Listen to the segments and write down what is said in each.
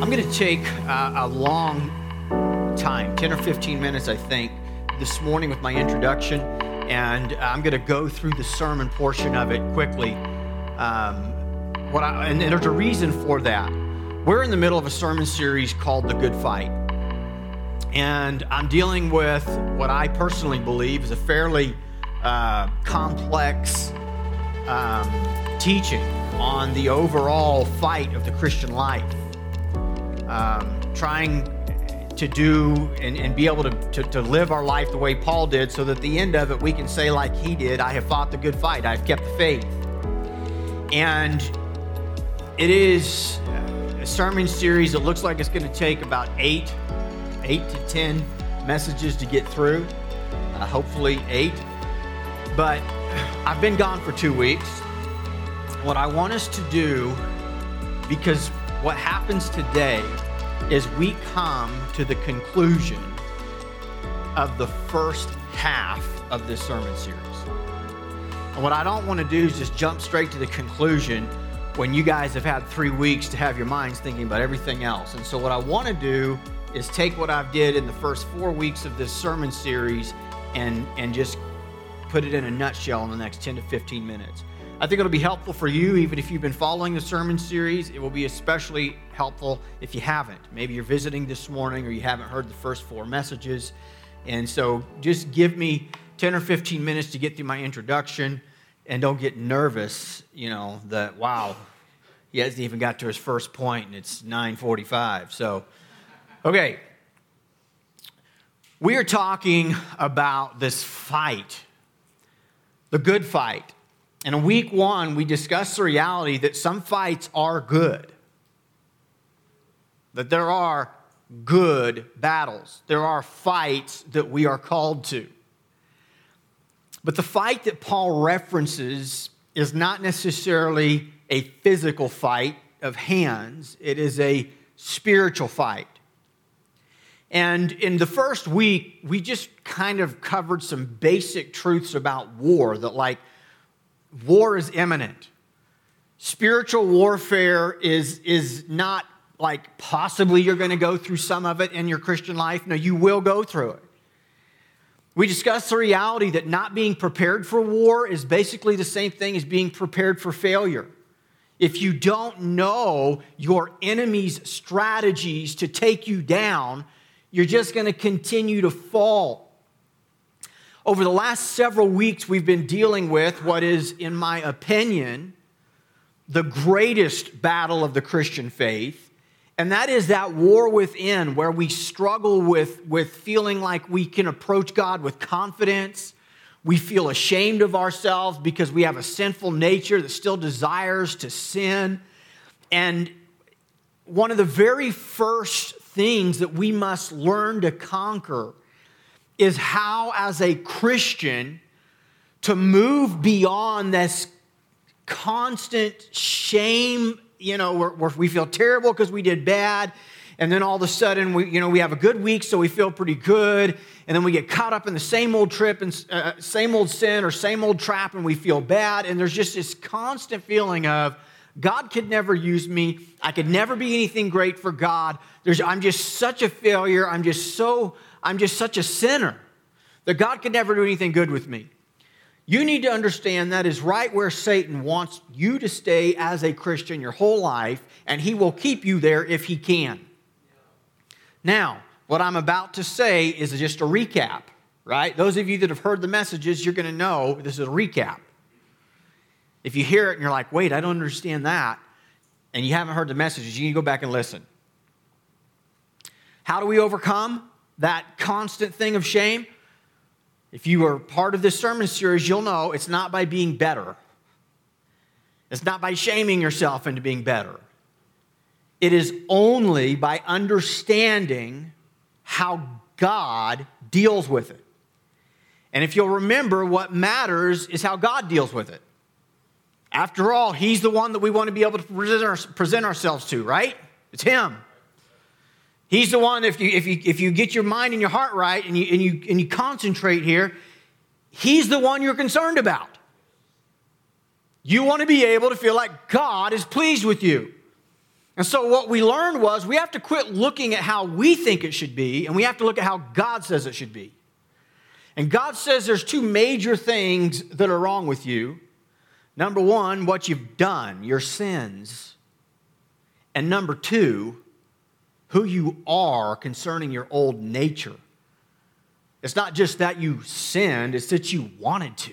I'm going to take uh, a long time, 10 or 15 minutes, I think, this morning with my introduction, and I'm going to go through the sermon portion of it quickly. Um, what I, and there's a reason for that. We're in the middle of a sermon series called The Good Fight. And I'm dealing with what I personally believe is a fairly uh, complex um, teaching on the overall fight of the Christian life. Um, trying to do and, and be able to, to, to, live our life the way Paul did, so that at the end of it, we can say, like he did, I have fought the good fight, I've kept the faith. And it is a sermon series that looks like it's going to take about eight, eight to ten messages to get through, uh, hopefully eight. But I've been gone for two weeks. What I want us to do, because what happens today is we come to the conclusion of the first half of this sermon series. And what I don't want to do is just jump straight to the conclusion when you guys have had three weeks to have your minds thinking about everything else. And so, what I want to do is take what I've did in the first four weeks of this sermon series and, and just put it in a nutshell in the next 10 to 15 minutes. I think it'll be helpful for you, even if you've been following the sermon series. It will be especially helpful if you haven't. Maybe you're visiting this morning or you haven't heard the first four messages. And so just give me 10 or 15 minutes to get through my introduction and don't get nervous, you know, that, wow, he hasn't even got to his first point and it's 945. So, okay. We are talking about this fight the good fight. And in week one, we discussed the reality that some fights are good, that there are good battles, there are fights that we are called to. But the fight that Paul references is not necessarily a physical fight of hands, it is a spiritual fight. And in the first week, we just kind of covered some basic truths about war that, like, war is imminent. Spiritual warfare is, is not like possibly you're going to go through some of it in your Christian life. No, you will go through it. We discussed the reality that not being prepared for war is basically the same thing as being prepared for failure. If you don't know your enemy's strategies to take you down, you're just going to continue to fall. Over the last several weeks, we've been dealing with what is, in my opinion, the greatest battle of the Christian faith. And that is that war within where we struggle with, with feeling like we can approach God with confidence. We feel ashamed of ourselves because we have a sinful nature that still desires to sin. And one of the very first things that we must learn to conquer is how, as a Christian, to move beyond this constant shame, you know, where, where we feel terrible because we did bad. And then all of a sudden, we, you know, we have a good week, so we feel pretty good. And then we get caught up in the same old trip and uh, same old sin or same old trap, and we feel bad. And there's just this constant feeling of, God could never use me. I could never be anything great for God. There's, I'm just such a failure. I'm just so, I'm just such a sinner that God could never do anything good with me. You need to understand that is right where Satan wants you to stay as a Christian your whole life, and he will keep you there if he can. Now, what I'm about to say is just a recap, right? Those of you that have heard the messages, you're going to know this is a recap. If you hear it and you're like, wait, I don't understand that, and you haven't heard the messages, you need to go back and listen. How do we overcome that constant thing of shame? If you are part of this sermon series, you'll know it's not by being better. It's not by shaming yourself into being better. It is only by understanding how God deals with it. And if you'll remember, what matters is how God deals with it. After all, He's the one that we want to be able to present, our, present ourselves to, right? It's Him. He's the one, if you, if, you, if you get your mind and your heart right and you, and, you, and you concentrate here, He's the one you're concerned about. You want to be able to feel like God is pleased with you. And so, what we learned was we have to quit looking at how we think it should be, and we have to look at how God says it should be. And God says there's two major things that are wrong with you. Number one, what you've done, your sins. And number two, who you are concerning your old nature. It's not just that you sinned, it's that you wanted to.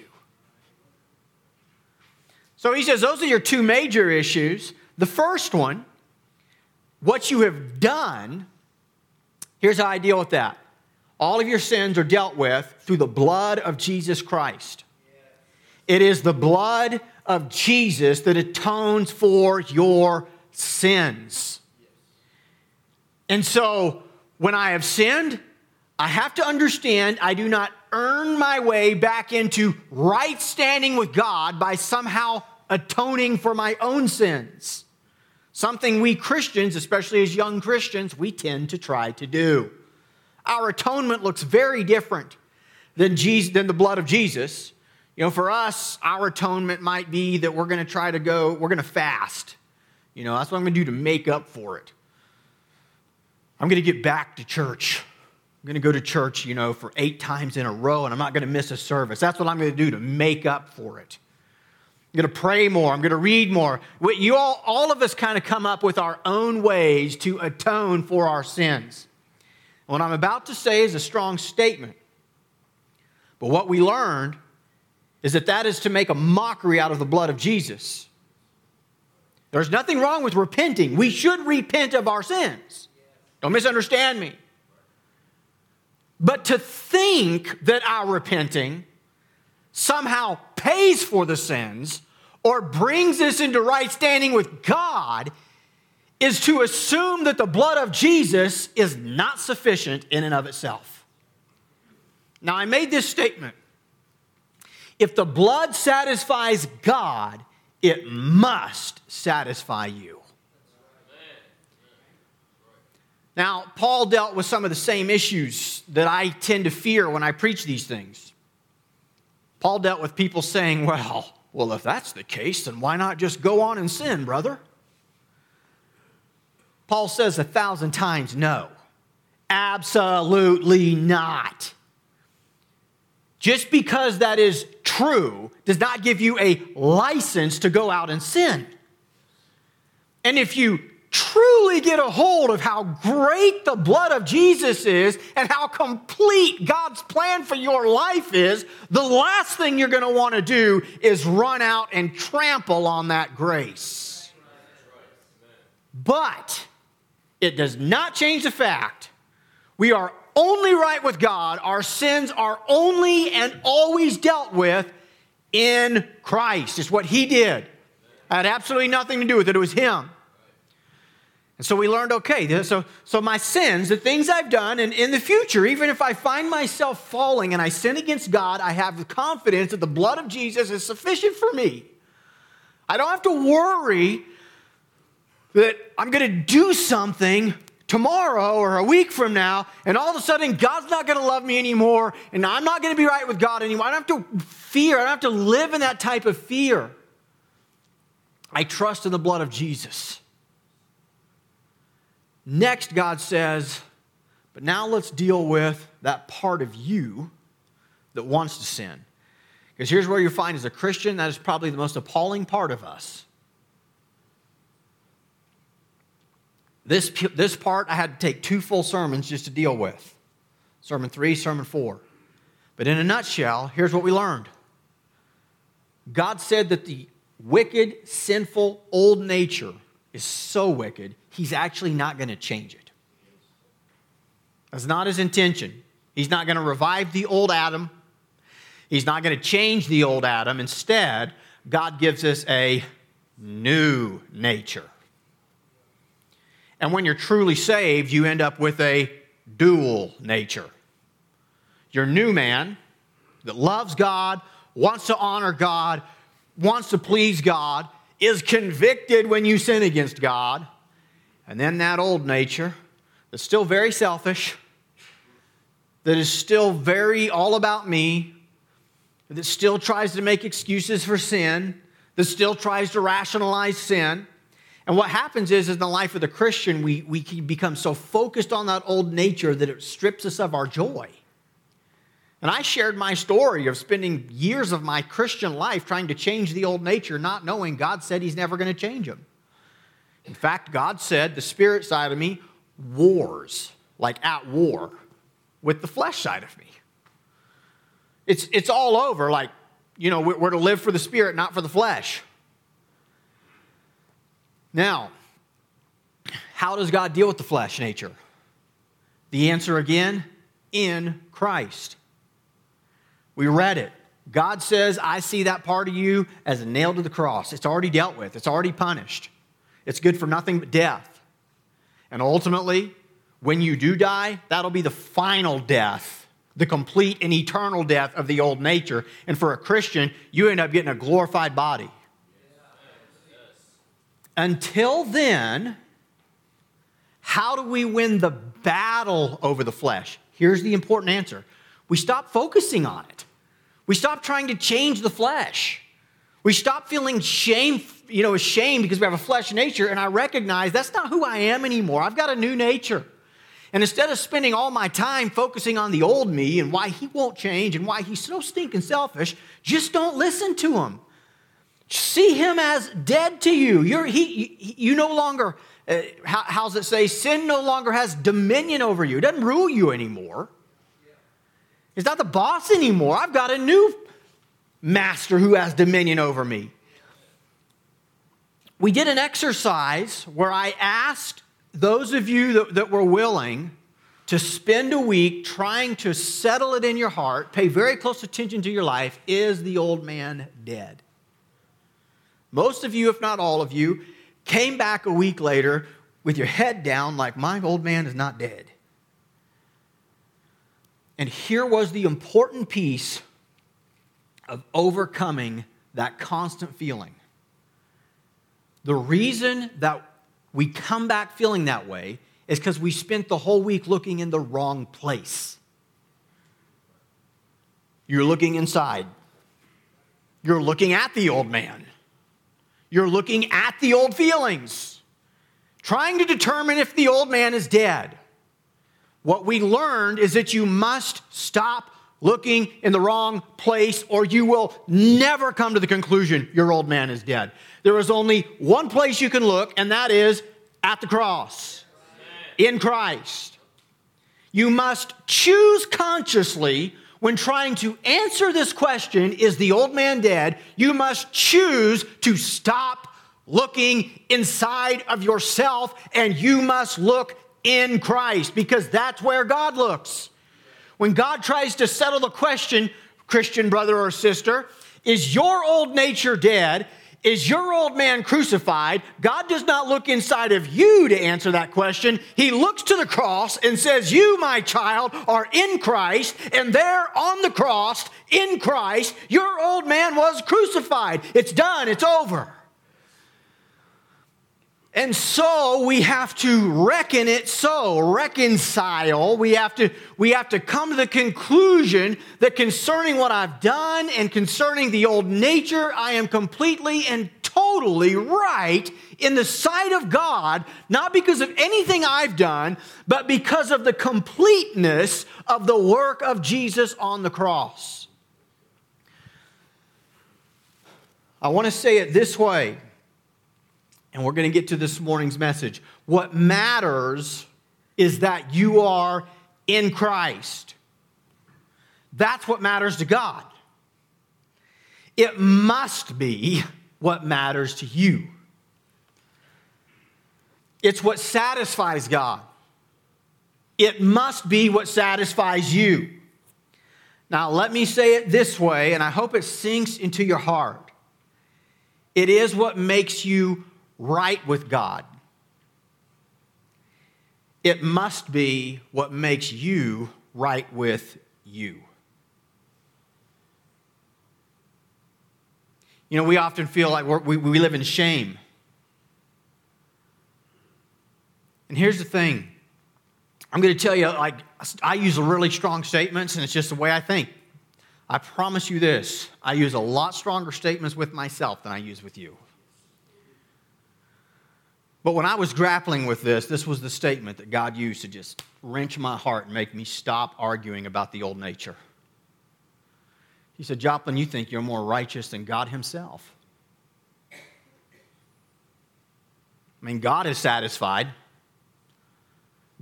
So he says those are your two major issues. The first one, what you have done, here's how I deal with that. All of your sins are dealt with through the blood of Jesus Christ. It is the blood of Jesus that atones for your sins. And so when I have sinned, I have to understand I do not earn my way back into right standing with God by somehow atoning for my own sins. Something we Christians, especially as young Christians, we tend to try to do. Our atonement looks very different than, Jesus, than the blood of Jesus. You know, for us, our atonement might be that we're going to try to go, we're going to fast. You know, that's what I'm going to do to make up for it. I'm going to get back to church. I'm going to go to church, you know, for eight times in a row, and I'm not going to miss a service. That's what I'm going to do to make up for it. I'm going to pray more. I'm going to read more. You all, all of us kind of come up with our own ways to atone for our sins. What I'm about to say is a strong statement. But what we learned is that that is to make a mockery out of the blood of Jesus. There's nothing wrong with repenting. We should repent of our sins. Don't misunderstand me. But to think that our repenting somehow pays for the sins or brings us into right standing with God is to assume that the blood of Jesus is not sufficient in and of itself. Now, I made this statement. If the blood satisfies God, it must satisfy you. Now, Paul dealt with some of the same issues that I tend to fear when I preach these things. Paul dealt with people saying, well, well, if that's the case, then why not just go on and sin, brother? Paul says a thousand times no. Absolutely not. Just because that is true does not give you a license to go out and sin. And if you truly get a hold of how great the blood of Jesus is and how complete God's plan for your life is, the last thing you're going to want to do is run out and trample on that grace. But it does not change the fact we are only right with God, our sins are only and always dealt with in Christ. It's what He did. It had absolutely nothing to do with it, it was Him. And so we learned okay, so, so my sins, the things I've done, and in the future, even if I find myself falling and I sin against God, I have the confidence that the blood of Jesus is sufficient for me. I don't have to worry that I'm going to do something tomorrow or a week from now, and all of a sudden God's not going to love me anymore, and I'm not going to be right with God anymore. I don't have to fear, I don't have to live in that type of fear. I trust in the blood of Jesus. Next, God says, but now let's deal with that part of you that wants to sin. Because here's where you find as a Christian, that is probably the most appalling part of us. This, this part I had to take two full sermons just to deal with sermon three, sermon four. But in a nutshell, here's what we learned God said that the wicked, sinful, old nature is so wicked, he's actually not going to change it. That's not his intention. He's not going to revive the old Adam. He's not going to change the old Adam. Instead, God gives us a new nature. And when you're truly saved, you end up with a dual nature. Your new man that loves God, wants to honor God, wants to please God, is convicted when you sin against God. And then that old nature that's still very selfish, that is still very all about me, that still tries to make excuses for sin, that still tries to rationalize sin And what happens is, in the life of the Christian, we, we become so focused on that old nature that it strips us of our joy. And I shared my story of spending years of my Christian life trying to change the old nature, not knowing God said He's never going to change them. In fact, God said the spirit side of me wars, like at war with the flesh side of me. It's, it's all over, like, you know, we're to live for the spirit, not for the flesh. Now, how does God deal with the flesh nature? The answer again in Christ. We read it. God says, I see that part of you as a nail to the cross. It's already dealt with, it's already punished. It's good for nothing but death. And ultimately, when you do die, that'll be the final death, the complete and eternal death of the old nature. And for a Christian, you end up getting a glorified body. Until then, how do we win the battle over the flesh? Here's the important answer we stop focusing on it. We stop trying to change the flesh. We stop feeling shame, you know, ashamed because we have a flesh nature, and I recognize that's not who I am anymore. I've got a new nature. And instead of spending all my time focusing on the old me and why he won't change and why he's so stinking selfish, just don't listen to him. See him as dead to you. You're, he, you no longer, uh, how, how's it say? Sin no longer has dominion over you. It doesn't rule you anymore. He's not the boss anymore. I've got a new master who has dominion over me. We did an exercise where I asked those of you that, that were willing to spend a week trying to settle it in your heart, pay very close attention to your life is the old man dead? Most of you, if not all of you, came back a week later with your head down, like, my old man is not dead. And here was the important piece of overcoming that constant feeling. The reason that we come back feeling that way is because we spent the whole week looking in the wrong place. You're looking inside, you're looking at the old man. You're looking at the old feelings, trying to determine if the old man is dead. What we learned is that you must stop looking in the wrong place, or you will never come to the conclusion your old man is dead. There is only one place you can look, and that is at the cross in Christ. You must choose consciously when trying to answer this question, is the old man dead? You must choose to stop looking inside of yourself and you must look in Christ because that's where God looks. When God tries to settle the question, Christian brother or sister, is your old nature dead? Is your old man crucified? God does not look inside of you to answer that question. He looks to the cross and says, You, my child, are in Christ, and there on the cross, in Christ, your old man was crucified. It's done, it's over. And so we have to reckon it so, reconcile. We have to, we have to come to the conclusion that concerning what I've done and concerning the old nature, I am completely and totally right in the sight of God, not because of anything I've done, but because of the completeness of the work of Jesus on the cross. I want to say it this way and we're going to get to this morning's message. What matters is that you are in Christ. That's what matters to God. It must be what matters to you. It's what satisfies God. It must be what satisfies you. Now, let me say it this way, and I hope it sinks into your heart. It is what makes you right with God, it must be what makes you right with you. You know, we often feel like we we, live in shame. And here's the thing I'm going to tell you, like, I use really strong statements, and it's just the way I think. I promise you this I use a lot stronger statements with myself than I use with you. But when I was grappling with this, this was the statement that God used to just wrench my heart and make me stop arguing about the old nature. He said, Joplin, you think you're more righteous than God Himself. I mean, God is satisfied.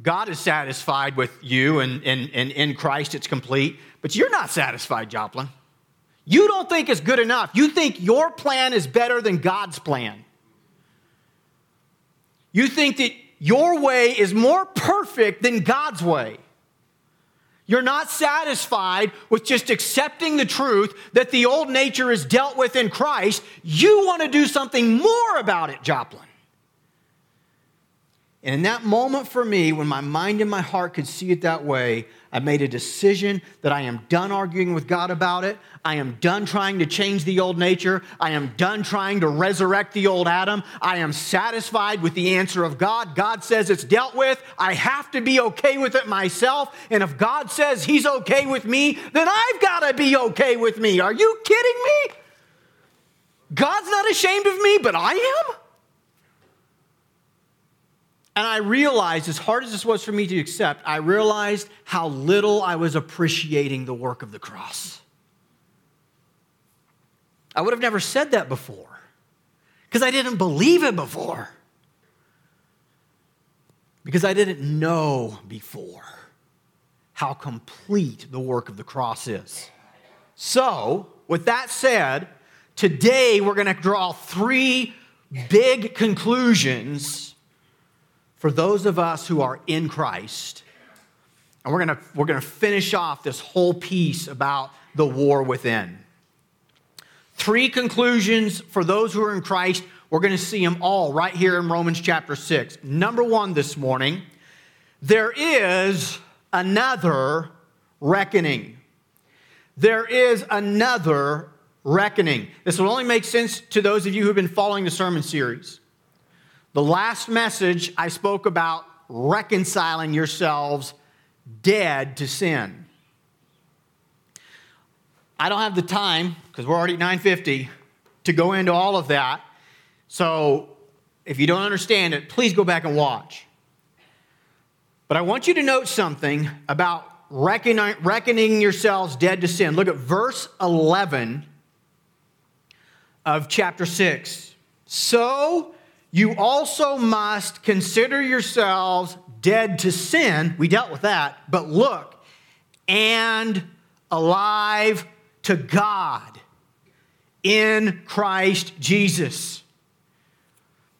God is satisfied with you, and, and, and in Christ it's complete, but you're not satisfied, Joplin. You don't think it's good enough. You think your plan is better than God's plan. You think that your way is more perfect than God's way. You're not satisfied with just accepting the truth that the old nature is dealt with in Christ. You want to do something more about it, Joplin. And in that moment for me, when my mind and my heart could see it that way, I made a decision that I am done arguing with God about it. I am done trying to change the old nature. I am done trying to resurrect the old Adam. I am satisfied with the answer of God. God says it's dealt with. I have to be okay with it myself. And if God says He's okay with me, then I've got to be okay with me. Are you kidding me? God's not ashamed of me, but I am? And I realized, as hard as this was for me to accept, I realized how little I was appreciating the work of the cross. I would have never said that before because I didn't believe it before. Because I didn't know before how complete the work of the cross is. So, with that said, today we're going to draw three big conclusions for those of us who are in Christ. And we're going we're going to finish off this whole piece about the war within. Three conclusions for those who are in Christ. We're going to see them all right here in Romans chapter 6. Number one this morning, there is another reckoning. There is another reckoning. This will only make sense to those of you who've been following the sermon series. The last message, I spoke about reconciling yourselves dead to sin. I don't have the time because we're already at 950 to go into all of that. So if you don't understand it, please go back and watch. But I want you to note something about reckoning, reckoning yourselves dead to sin. Look at verse 11 of chapter 6. So you also must consider yourselves dead to sin. We dealt with that. But look, and alive to God in Christ Jesus.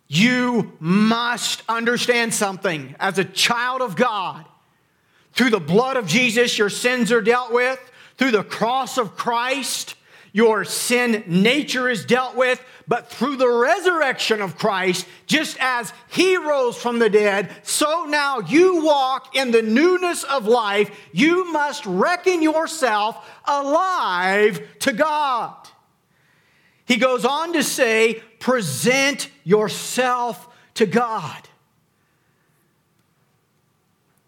You must understand something as a child of God. Through the blood of Jesus, your sins are dealt with. Through the cross of Christ, your sin nature is dealt with, but through the resurrection of Christ, just as he rose from the dead, so now you walk in the newness of life. You must reckon yourself alive to God. He goes on to say, present yourself to God.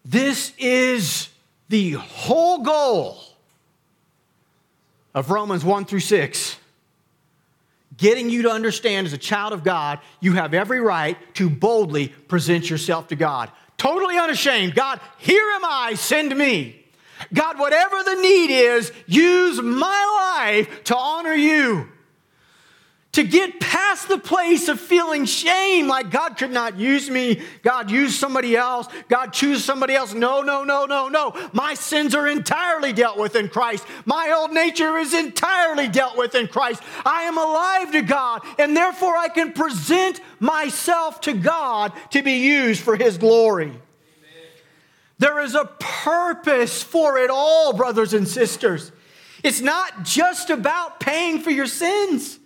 This is the whole goal of Romans 1 through 6, getting you to understand as a child of God, you have every right to boldly present yourself to God. Totally unashamed. God, here am I, send me. God, whatever the need is, use my life to honor you to get past the place of feeling shame, like God could not use me, God use somebody else, God choose somebody else. No, no, no, no, no. My sins are entirely dealt with in Christ. My old nature is entirely dealt with in Christ. I am alive to God, and therefore I can present myself to God to be used for His glory. There is a purpose for it all, brothers and sisters. It's not just about paying for your sins.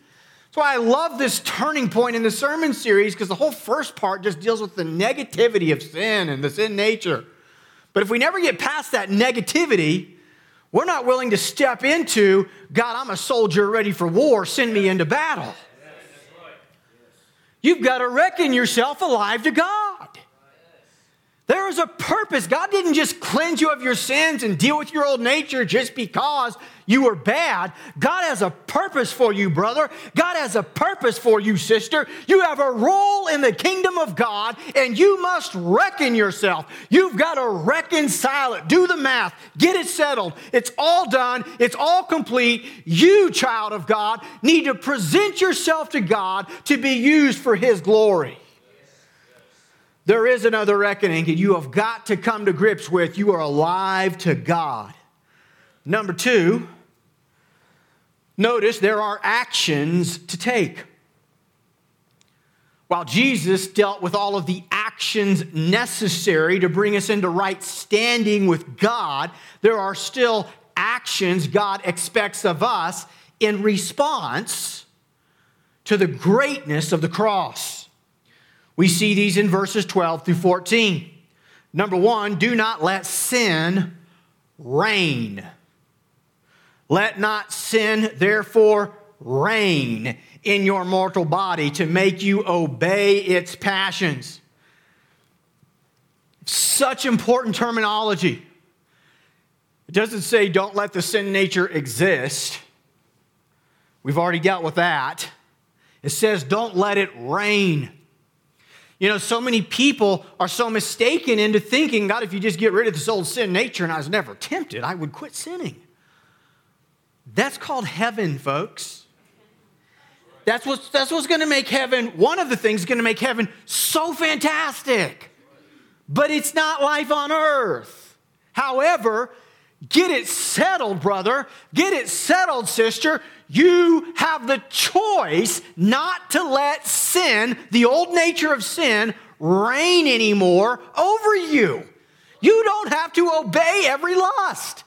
That's why I love this turning point in the sermon series because the whole first part just deals with the negativity of sin and the sin nature. But if we never get past that negativity, we're not willing to step into God, I'm a soldier ready for war, send me into battle. You've got to reckon yourself alive to God. There's a purpose. God didn't just cleanse you of your sins and deal with your old nature just because you were bad. God has a purpose for you, brother. God has a purpose for you, sister. You have a role in the kingdom of God, and you must reckon yourself. You've got to reconcile it. Do the math, get it settled. It's all done, it's all complete. You, child of God, need to present yourself to God to be used for His glory. There is another reckoning, that you have got to come to grips with you are alive to God. Number two, notice there are actions to take. While Jesus dealt with all of the actions necessary to bring us into right standing with God, there are still actions God expects of us in response to the greatness of the cross. We see these in verses 12 through 14. Number one, do not let sin reign. Let not sin, therefore, reign in your mortal body to make you obey its passions. Such important terminology. It doesn't say don't let the sin nature exist. We've already dealt with that. It says don't let it reign. You know, so many people are so mistaken into thinking, God, if you just get rid of this old sin nature and I was never tempted, I would quit sinning. That's called heaven, folks. That's what's, that's what's to make heaven, one of the things to make heaven so fantastic. But it's not life on earth. However, get it settled, brother. Get it settled, sister. You have the choice not to let sin, the old nature of sin, reign anymore over you. You don't have to obey every lust.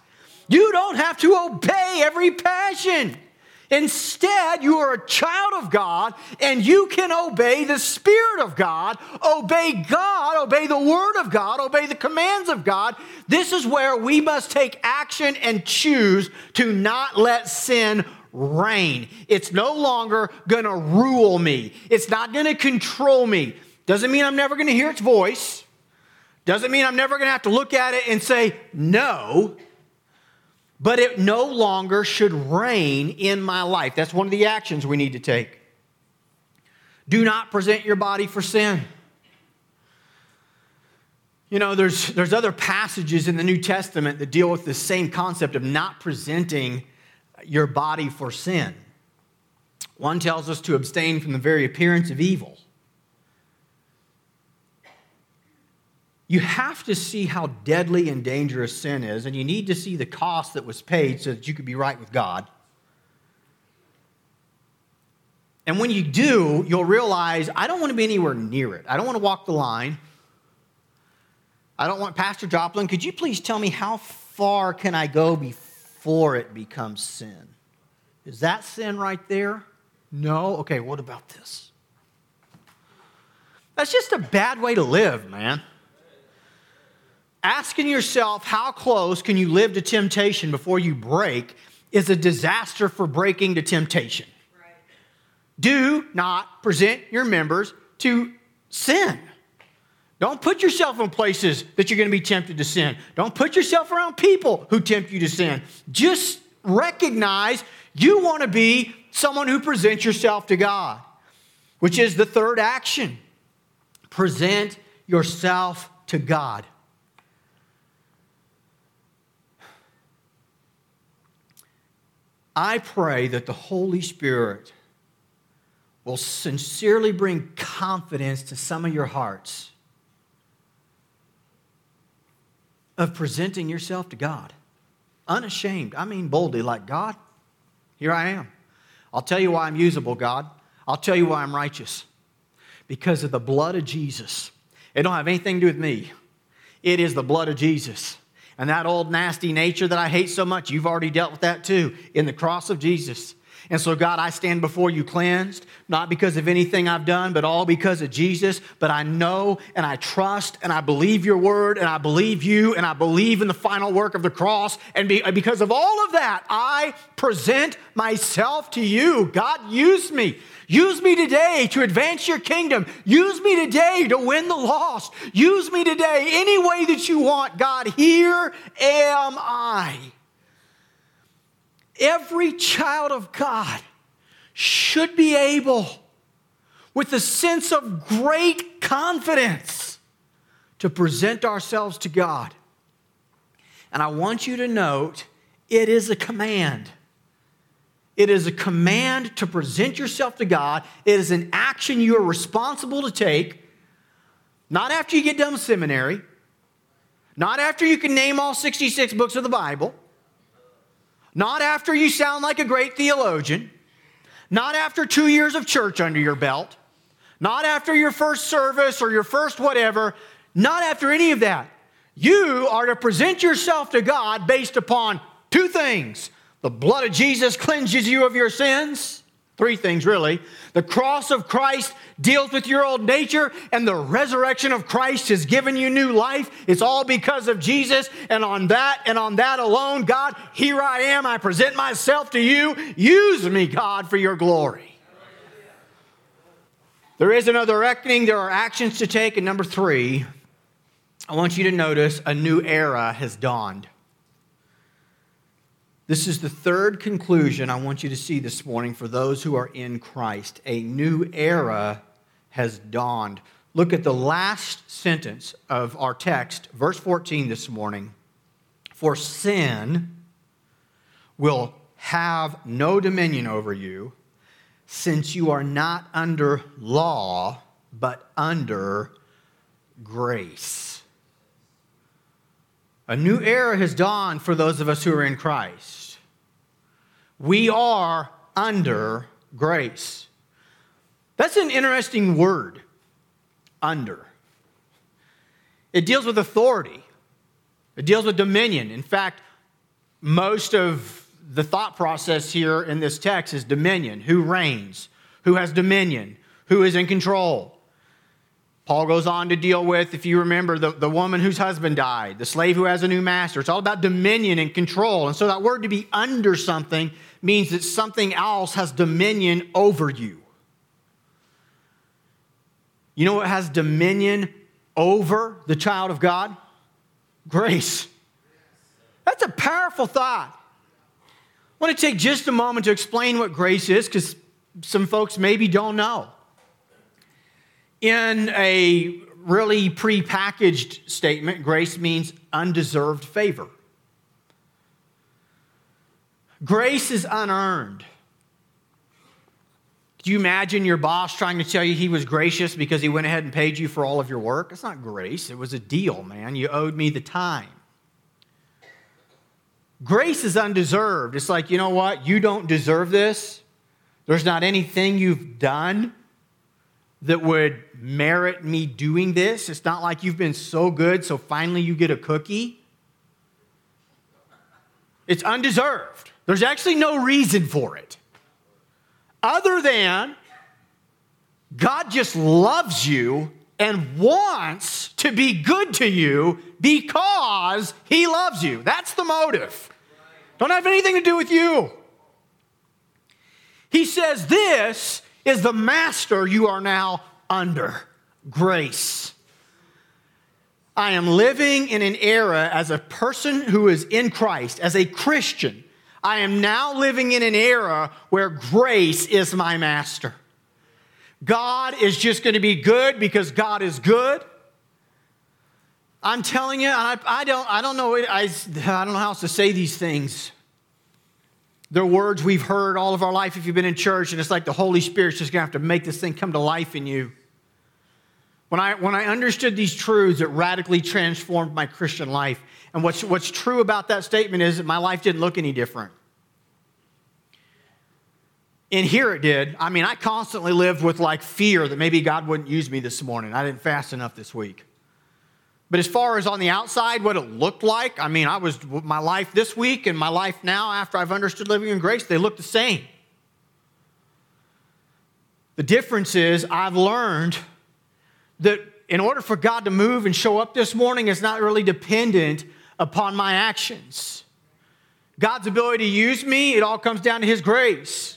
You don't have to obey every passion. Instead, you are a child of God and you can obey the Spirit of God, obey God, obey the Word of God, obey the commands of God. This is where we must take action and choose to not let sin reign. It's no longer going to rule me, it's not going to control me. Doesn't mean I'm never going to hear its voice, doesn't mean I'm never going to have to look at it and say no but it no longer should reign in my life. That's one of the actions we need to take. Do not present your body for sin. You know, there's, there's other passages in the New Testament that deal with the same concept of not presenting your body for sin. One tells us to abstain from the very appearance of evil. You have to see how deadly and dangerous sin is, and you need to see the cost that was paid so that you could be right with God. And when you do, you'll realize I don't want to be anywhere near it. I don't want to walk the line. I don't want Pastor Joplin, could you please tell me how far can I go before it becomes sin? Is that sin right there? No? Okay, what about this? That's just a bad way to live, man asking yourself how close can you live to temptation before you break is a disaster for breaking to temptation. Right. Do not present your members to sin. Don't put yourself in places that you're going to be tempted to sin. Don't put yourself around people who tempt you to sin. Just recognize you want to be someone who presents yourself to God, which is the third action. Present yourself to God. I pray that the Holy Spirit will sincerely bring confidence to some of your hearts of presenting yourself to God. Unashamed. I mean boldly, like, God, here I am. I'll tell you why I'm usable, God. I'll tell you why I'm righteous. Because of the blood of Jesus. It don't have anything to do with me. It is the blood of Jesus. And that old nasty nature that I hate so much, you've already dealt with that too in the cross of Jesus. And so, God, I stand before you cleansed, not because of anything I've done, but all because of Jesus. But I know and I trust and I believe your word and I believe you and I believe in the final work of the cross. And because of all of that, I present myself to you. God, use me. Use me today to advance your kingdom. Use me today to win the lost. Use me today any way that you want. God, here am I. Every child of God should be able, with a sense of great confidence, to present ourselves to God. And I want you to note it is a command. It is a command to present yourself to God. It is an action you are responsible to take, not after you get done with seminary, not after you can name all 66 books of the Bible, not after you sound like a great theologian, not after two years of church under your belt, not after your first service or your first whatever, not after any of that. You are to present yourself to God based upon two things the blood of Jesus cleanses you of your sins. Three things, really. The cross of Christ deals with your old nature, and the resurrection of Christ has given you new life. It's all because of Jesus. And on that and on that alone, God, here I am. I present myself to you. Use me, God, for your glory. There is another reckoning. There are actions to take. And number three, I want you to notice a new era has dawned. This is the third conclusion I want you to see this morning for those who are in Christ. A new era has dawned. Look at the last sentence of our text, verse 14 this morning. For sin will have no dominion over you, since you are not under law, but under grace. A new era has dawned for those of us who are in Christ. We are under grace. That's an interesting word, under. It deals with authority, it deals with dominion. In fact, most of the thought process here in this text is dominion. Who reigns? Who has dominion? Who is in control? Paul goes on to deal with, if you remember, the, the woman whose husband died, the slave who has a new master. It's all about dominion and control. And so that word to be under something means that something else has dominion over you. You know what has dominion over the child of God? Grace. That's a powerful thought. I want to take just a moment to explain what grace is because some folks maybe don't know in a really pre-packaged statement, grace means undeserved favor. Grace is unearned. Do you imagine your boss trying to tell you he was gracious because he went ahead and paid you for all of your work? It's not grace, it was a deal, man. You owed me the time. Grace is undeserved. It's like, you know what? You don't deserve this. There's not anything you've done that would merit me doing this. It's not like you've been so good, so finally you get a cookie. It's undeserved. There's actually no reason for it, other than God just loves you and wants to be good to you because He loves you. That's the motive. Don't have anything to do with you. He says, This is the master you are now under grace. I am living in an era as a person who is in Christ, as a Christian. I am now living in an era where grace is my master. God is just going to be good because God is good. I'm telling you, I, I don't, I don't know, I, I don't know how else to say these things. They're words we've heard all of our life if you've been in church, and it's like the Holy Spirit's just gonna have to make this thing come to life in you. When I, when I understood these truths, it radically transformed my Christian life. And what's, what's true about that statement is that my life didn't look any different. And here it did. I mean, I constantly lived with like fear that maybe God wouldn't use me this morning. I didn't fast enough this week. But as far as on the outside, what it looked like, I mean, I was my life this week and my life now after I've understood living in grace, they look the same. The difference is I've learned that in order for God to move and show up this morning, it's not really dependent upon my actions. God's ability to use me, it all comes down to His grace.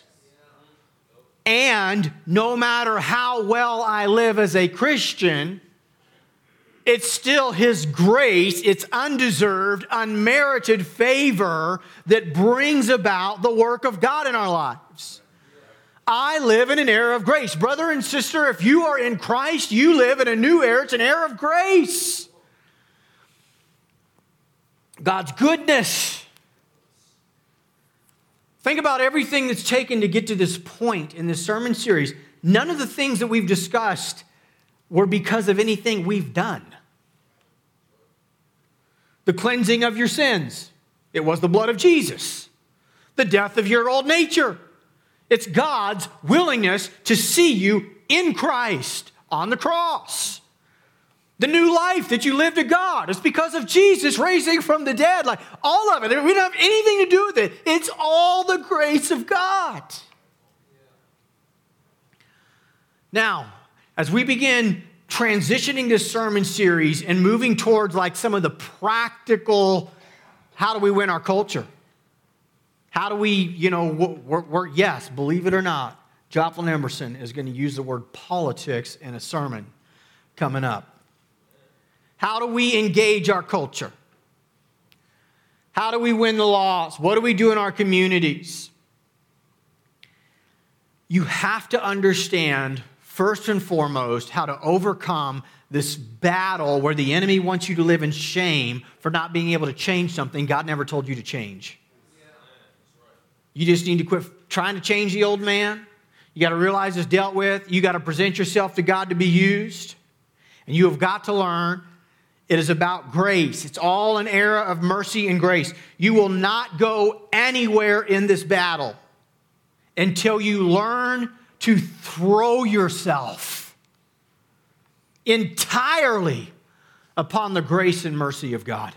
And no matter how well I live as a Christian, it's still His grace, it's undeserved, unmerited favor that brings about the work of God in our lives. I live in an era of grace. Brother and sister, if you are in Christ, you live in a new era. It's an era of grace. God's goodness. Think about everything that's taken to get to this point in this sermon series. None of the things that we've discussed were because of anything we've done. The cleansing of your sins, it was the blood of Jesus. The death of your old nature, it's God's willingness to see you in Christ on the cross. The new life that you live to God is because of Jesus raising from the dead. Like all of it. We don't have anything to do with it. It's all the grace of God. Now, as we begin transitioning this sermon series and moving towards like some of the practical how do we win our culture? How do we, you know, we're, we're, yes, believe it or not, Joplin Emerson is going to use the word politics in a sermon coming up. How do we engage our culture? How do we win the laws? What do we do in our communities? You have to understand, first and foremost, how to overcome this battle where the enemy wants you to live in shame for not being able to change something God never told you to change. You just need to quit trying to change the old man. You got to realize it's dealt with. You got to present yourself to God to be used. And you have got to learn it is about grace. It's all an era of mercy and grace. You will not go anywhere in this battle until you learn to throw yourself entirely upon the grace and mercy of God.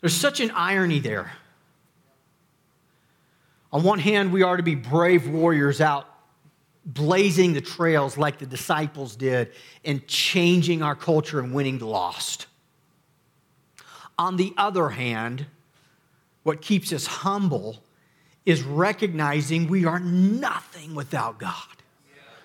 There's such an irony there. On one hand, we are to be brave warriors out blazing the trails like the disciples did and changing our culture and winning the lost. On the other hand, what keeps us humble is recognizing we are nothing without God.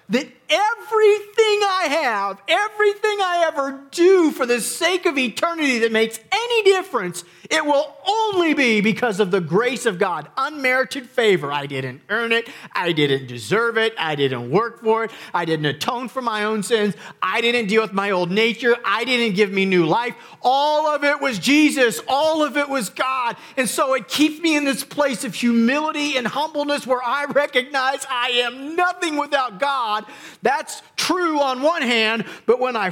That everything I have, everything I ever do for the sake of eternity that makes any difference, it will only be because of the grace of God, unmerited favor. I didn't earn it, I didn't deserve it, I didn't work for it, I didn't atone for my own sins, I didn't deal with my old nature, I didn't give me new life. All of it was Jesus, all of it was God. And so it keeps me in this place of humility and humbleness where I recognize I am nothing without God. That's true on one hand, but when I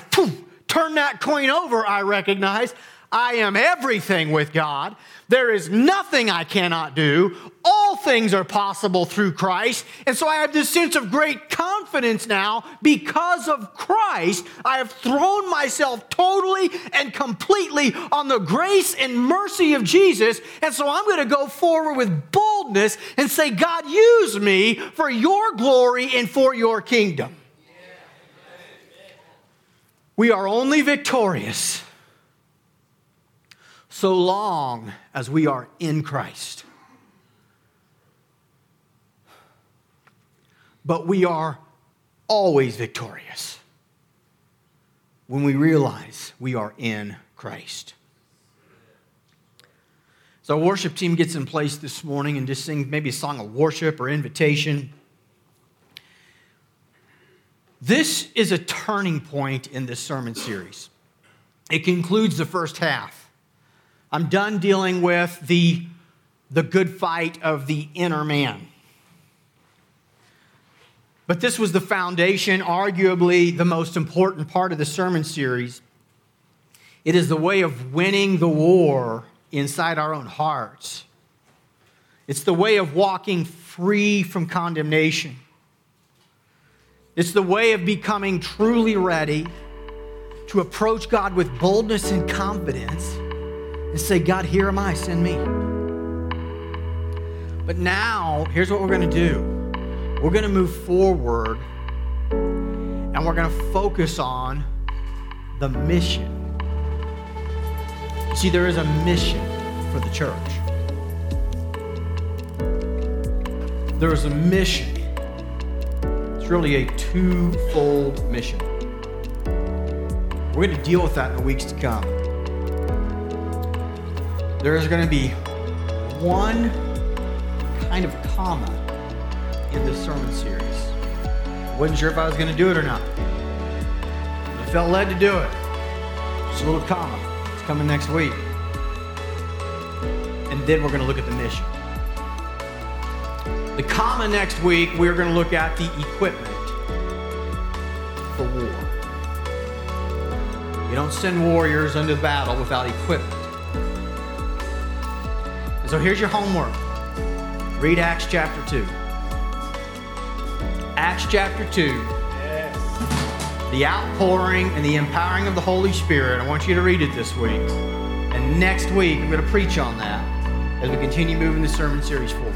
turn that coin over, I recognize I am everything with God. There is nothing I cannot do. All things are possible through Christ. And so I have this sense of great confidence now because of Christ. I have thrown myself totally and completely on the grace and mercy of Jesus. And so I'm going to go forward with boldness and say, God, use me for your glory and for your kingdom. We are only victorious so long as we are in Christ. But we are always victorious when we realize we are in Christ. So, our worship team gets in place this morning and just sing maybe a song of worship or invitation. This is a turning point in this sermon series. It concludes the first half. I'm done dealing with the, the good fight of the inner man. But this was the foundation, arguably the most important part of the sermon series. It is the way of winning the war inside our own hearts. It's the way of walking free from condemnation. It's the way of becoming truly ready to approach God with boldness and confidence and say, God, here am I, send me. But now, here's what we're going to do we're going to move forward and we're going to focus on the mission. See, there is a mission for the church. There is a mission. It's really a twofold mission. We're going to deal with that in the weeks to come. There is going to be one kind of comma in this sermon series. Wasn't sure if I was going to do it or not. I felt led to do it. Just a little comma. It's coming next week. And then we're going to look at the mission. The comma next week, we're going to look at the equipment for war. You don't send warriors into battle without equipment. And so here's your homework read Acts chapter 2. Acts chapter 2. Yes. The outpouring and the empowering of the Holy Spirit. I want you to read it this week. And next week, I'm going to preach on that as we continue moving the sermon series forward.